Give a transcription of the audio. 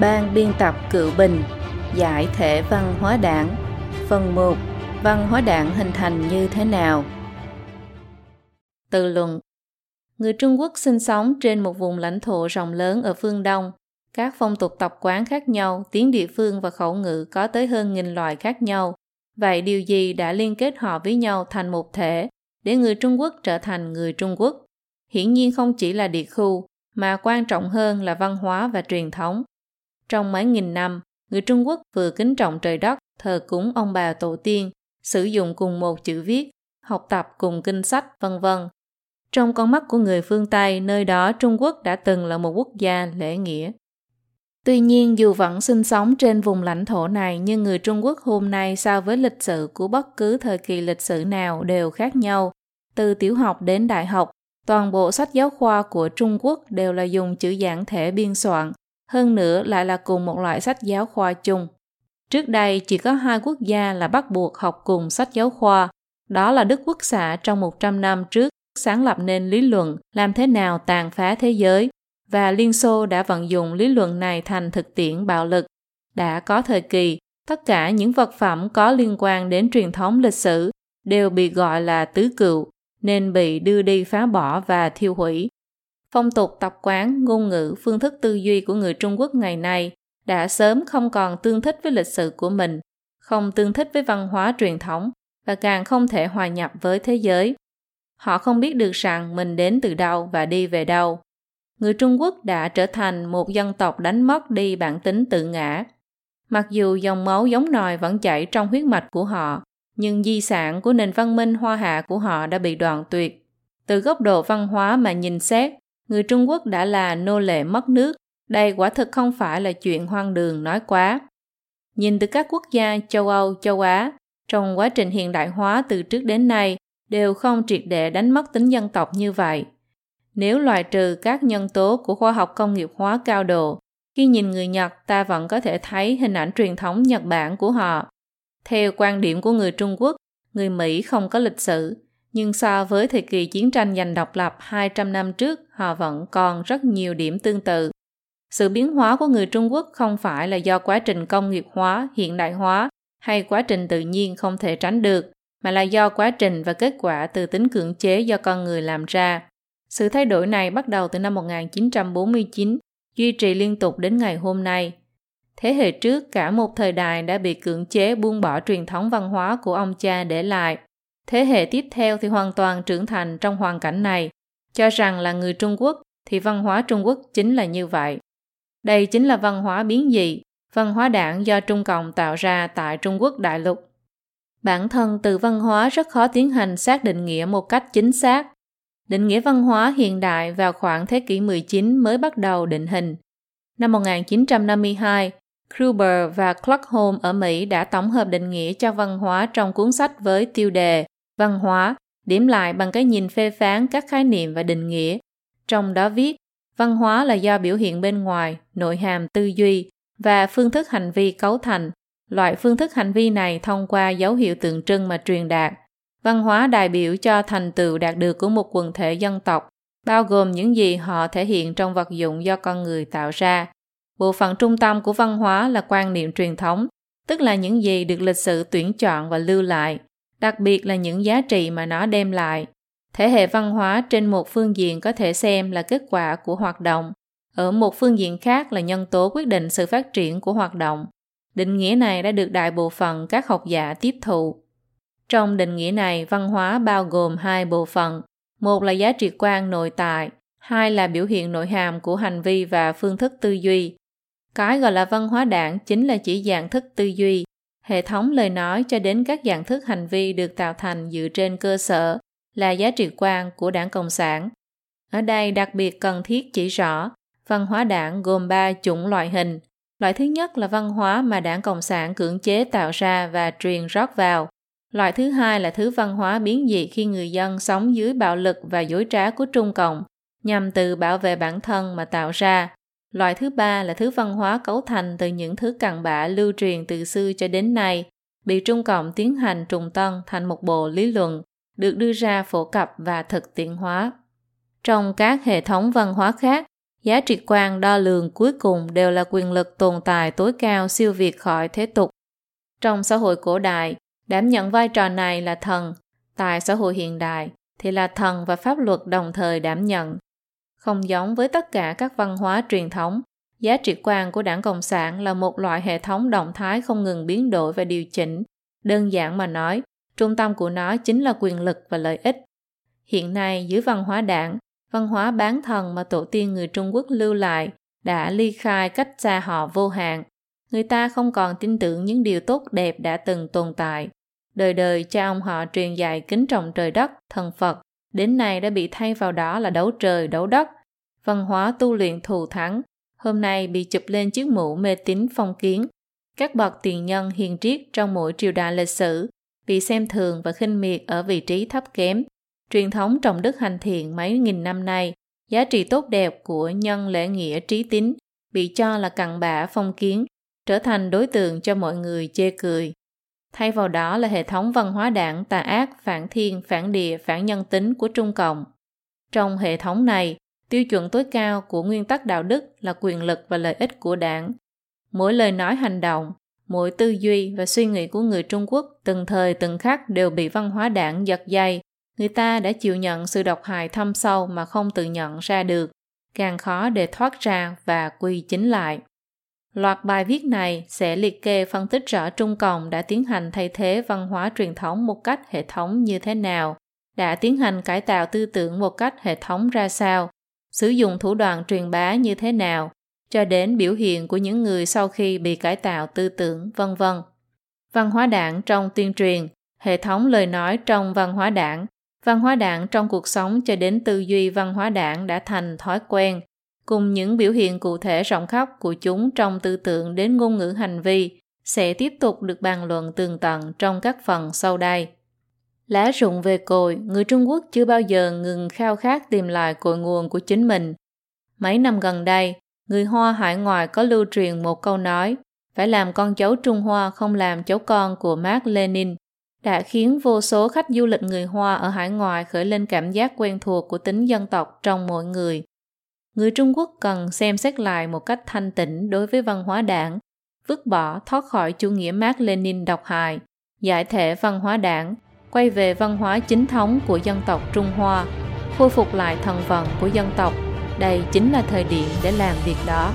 Ban biên tập Cựu Bình Giải thể văn hóa đảng Phần 1 Văn hóa đảng hình thành như thế nào? Từ luận Người Trung Quốc sinh sống trên một vùng lãnh thổ rộng lớn ở phương Đông. Các phong tục tập quán khác nhau, tiếng địa phương và khẩu ngữ có tới hơn nghìn loại khác nhau. Vậy điều gì đã liên kết họ với nhau thành một thể để người Trung Quốc trở thành người Trung Quốc? Hiển nhiên không chỉ là địa khu, mà quan trọng hơn là văn hóa và truyền thống. Trong mấy nghìn năm, người Trung Quốc vừa kính trọng trời đất, thờ cúng ông bà tổ tiên, sử dụng cùng một chữ viết, học tập cùng kinh sách, vân vân. Trong con mắt của người phương Tây, nơi đó Trung Quốc đã từng là một quốc gia lễ nghĩa. Tuy nhiên, dù vẫn sinh sống trên vùng lãnh thổ này, nhưng người Trung Quốc hôm nay so với lịch sử của bất cứ thời kỳ lịch sử nào đều khác nhau. Từ tiểu học đến đại học, toàn bộ sách giáo khoa của Trung Quốc đều là dùng chữ giản thể biên soạn, hơn nữa lại là cùng một loại sách giáo khoa chung. Trước đây chỉ có hai quốc gia là bắt buộc học cùng sách giáo khoa, đó là Đức Quốc xã trong 100 năm trước sáng lập nên lý luận làm thế nào tàn phá thế giới và Liên Xô đã vận dụng lý luận này thành thực tiễn bạo lực. Đã có thời kỳ, tất cả những vật phẩm có liên quan đến truyền thống lịch sử đều bị gọi là tứ cựu, nên bị đưa đi phá bỏ và thiêu hủy. Phong tục tập quán, ngôn ngữ, phương thức tư duy của người Trung Quốc ngày nay đã sớm không còn tương thích với lịch sử của mình, không tương thích với văn hóa truyền thống và càng không thể hòa nhập với thế giới. Họ không biết được rằng mình đến từ đâu và đi về đâu. Người Trung Quốc đã trở thành một dân tộc đánh mất đi bản tính tự ngã. Mặc dù dòng máu giống nòi vẫn chảy trong huyết mạch của họ, nhưng di sản của nền văn minh hoa hạ của họ đã bị đoạn tuyệt. Từ góc độ văn hóa mà nhìn xét, người Trung Quốc đã là nô lệ mất nước. Đây quả thực không phải là chuyện hoang đường nói quá. Nhìn từ các quốc gia châu Âu, châu Á, trong quá trình hiện đại hóa từ trước đến nay đều không triệt để đánh mất tính dân tộc như vậy. Nếu loại trừ các nhân tố của khoa học công nghiệp hóa cao độ, khi nhìn người Nhật ta vẫn có thể thấy hình ảnh truyền thống Nhật Bản của họ. Theo quan điểm của người Trung Quốc, người Mỹ không có lịch sử, nhưng so với thời kỳ chiến tranh giành độc lập 200 năm trước, họ vẫn còn rất nhiều điểm tương tự. Sự biến hóa của người Trung Quốc không phải là do quá trình công nghiệp hóa, hiện đại hóa hay quá trình tự nhiên không thể tránh được, mà là do quá trình và kết quả từ tính cưỡng chế do con người làm ra. Sự thay đổi này bắt đầu từ năm 1949, duy trì liên tục đến ngày hôm nay. Thế hệ trước cả một thời đại đã bị cưỡng chế buông bỏ truyền thống văn hóa của ông cha để lại. Thế hệ tiếp theo thì hoàn toàn trưởng thành trong hoàn cảnh này, cho rằng là người Trung Quốc thì văn hóa Trung Quốc chính là như vậy. Đây chính là văn hóa biến dị, văn hóa đảng do Trung Cộng tạo ra tại Trung Quốc đại lục. Bản thân từ văn hóa rất khó tiến hành xác định nghĩa một cách chính xác. Định nghĩa văn hóa hiện đại vào khoảng thế kỷ 19 mới bắt đầu định hình. Năm 1952, Kruber và Clarkholm ở Mỹ đã tổng hợp định nghĩa cho văn hóa trong cuốn sách với tiêu đề Văn hóa, điểm lại bằng cái nhìn phê phán các khái niệm và định nghĩa. Trong đó viết, văn hóa là do biểu hiện bên ngoài, nội hàm tư duy và phương thức hành vi cấu thành. Loại phương thức hành vi này thông qua dấu hiệu tượng trưng mà truyền đạt. Văn hóa đại biểu cho thành tựu đạt được của một quần thể dân tộc, bao gồm những gì họ thể hiện trong vật dụng do con người tạo ra. Bộ phận trung tâm của văn hóa là quan niệm truyền thống, tức là những gì được lịch sử tuyển chọn và lưu lại, đặc biệt là những giá trị mà nó đem lại. Thể hệ văn hóa trên một phương diện có thể xem là kết quả của hoạt động, ở một phương diện khác là nhân tố quyết định sự phát triển của hoạt động. Định nghĩa này đã được đại bộ phận các học giả tiếp thụ. Trong định nghĩa này, văn hóa bao gồm hai bộ phận. Một là giá trị quan nội tại, hai là biểu hiện nội hàm của hành vi và phương thức tư duy. Cái gọi là văn hóa đảng chính là chỉ dạng thức tư duy, hệ thống lời nói cho đến các dạng thức hành vi được tạo thành dựa trên cơ sở là giá trị quan của đảng Cộng sản. Ở đây đặc biệt cần thiết chỉ rõ, văn hóa đảng gồm ba chủng loại hình. Loại thứ nhất là văn hóa mà đảng Cộng sản cưỡng chế tạo ra và truyền rót vào. Loại thứ hai là thứ văn hóa biến dị khi người dân sống dưới bạo lực và dối trá của Trung Cộng, nhằm từ bảo vệ bản thân mà tạo ra. Loại thứ ba là thứ văn hóa cấu thành từ những thứ cặn bã lưu truyền từ xưa cho đến nay, bị Trung Cộng tiến hành trùng tân thành một bộ lý luận, được đưa ra phổ cập và thực tiễn hóa. Trong các hệ thống văn hóa khác, Giá trị quan đo lường cuối cùng đều là quyền lực tồn tại tối cao siêu việt khỏi thế tục. Trong xã hội cổ đại, đảm nhận vai trò này là thần. Tại xã hội hiện đại thì là thần và pháp luật đồng thời đảm nhận. Không giống với tất cả các văn hóa truyền thống, giá trị quan của đảng Cộng sản là một loại hệ thống động thái không ngừng biến đổi và điều chỉnh. Đơn giản mà nói, trung tâm của nó chính là quyền lực và lợi ích. Hiện nay, dưới văn hóa đảng, văn hóa bán thần mà tổ tiên người Trung Quốc lưu lại đã ly khai cách xa họ vô hạn. Người ta không còn tin tưởng những điều tốt đẹp đã từng tồn tại. Đời đời cha ông họ truyền dạy kính trọng trời đất, thần Phật, đến nay đã bị thay vào đó là đấu trời, đấu đất. Văn hóa tu luyện thù thắng, hôm nay bị chụp lên chiếc mũ mê tín phong kiến. Các bậc tiền nhân hiền triết trong mỗi triều đại lịch sử bị xem thường và khinh miệt ở vị trí thấp kém. Truyền thống trọng đức hành thiện mấy nghìn năm nay, giá trị tốt đẹp của nhân lễ nghĩa trí tín bị cho là cặn bã phong kiến, trở thành đối tượng cho mọi người chê cười. Thay vào đó là hệ thống văn hóa đảng tà ác, phản thiên, phản địa, phản nhân tính của Trung Cộng. Trong hệ thống này, tiêu chuẩn tối cao của nguyên tắc đạo đức là quyền lực và lợi ích của đảng. Mỗi lời nói hành động, mỗi tư duy và suy nghĩ của người Trung Quốc từng thời từng khắc đều bị văn hóa đảng giật dây. Người ta đã chịu nhận sự độc hại thâm sâu mà không tự nhận ra được, càng khó để thoát ra và quy chính lại. Loạt bài viết này sẽ liệt kê phân tích rõ Trung Cộng đã tiến hành thay thế văn hóa truyền thống một cách hệ thống như thế nào, đã tiến hành cải tạo tư tưởng một cách hệ thống ra sao, sử dụng thủ đoạn truyền bá như thế nào, cho đến biểu hiện của những người sau khi bị cải tạo tư tưởng, vân vân. Văn hóa đảng trong tuyên truyền, hệ thống lời nói trong văn hóa đảng, văn hóa đảng trong cuộc sống cho đến tư duy văn hóa đảng đã thành thói quen, cùng những biểu hiện cụ thể rộng khắp của chúng trong tư tưởng đến ngôn ngữ hành vi sẽ tiếp tục được bàn luận tường tận trong các phần sau đây. Lá rụng về cội, người Trung Quốc chưa bao giờ ngừng khao khát tìm lại cội nguồn của chính mình. Mấy năm gần đây, người Hoa hải ngoại có lưu truyền một câu nói phải làm con cháu Trung Hoa không làm cháu con của Mark Lenin đã khiến vô số khách du lịch người Hoa ở hải ngoại khởi lên cảm giác quen thuộc của tính dân tộc trong mỗi người. Người Trung Quốc cần xem xét lại một cách thanh tĩnh đối với văn hóa đảng, vứt bỏ thoát khỏi chủ nghĩa Mác Lenin độc hại, giải thể văn hóa đảng, quay về văn hóa chính thống của dân tộc Trung Hoa, khôi phục lại thần vận của dân tộc. Đây chính là thời điểm để làm việc đó.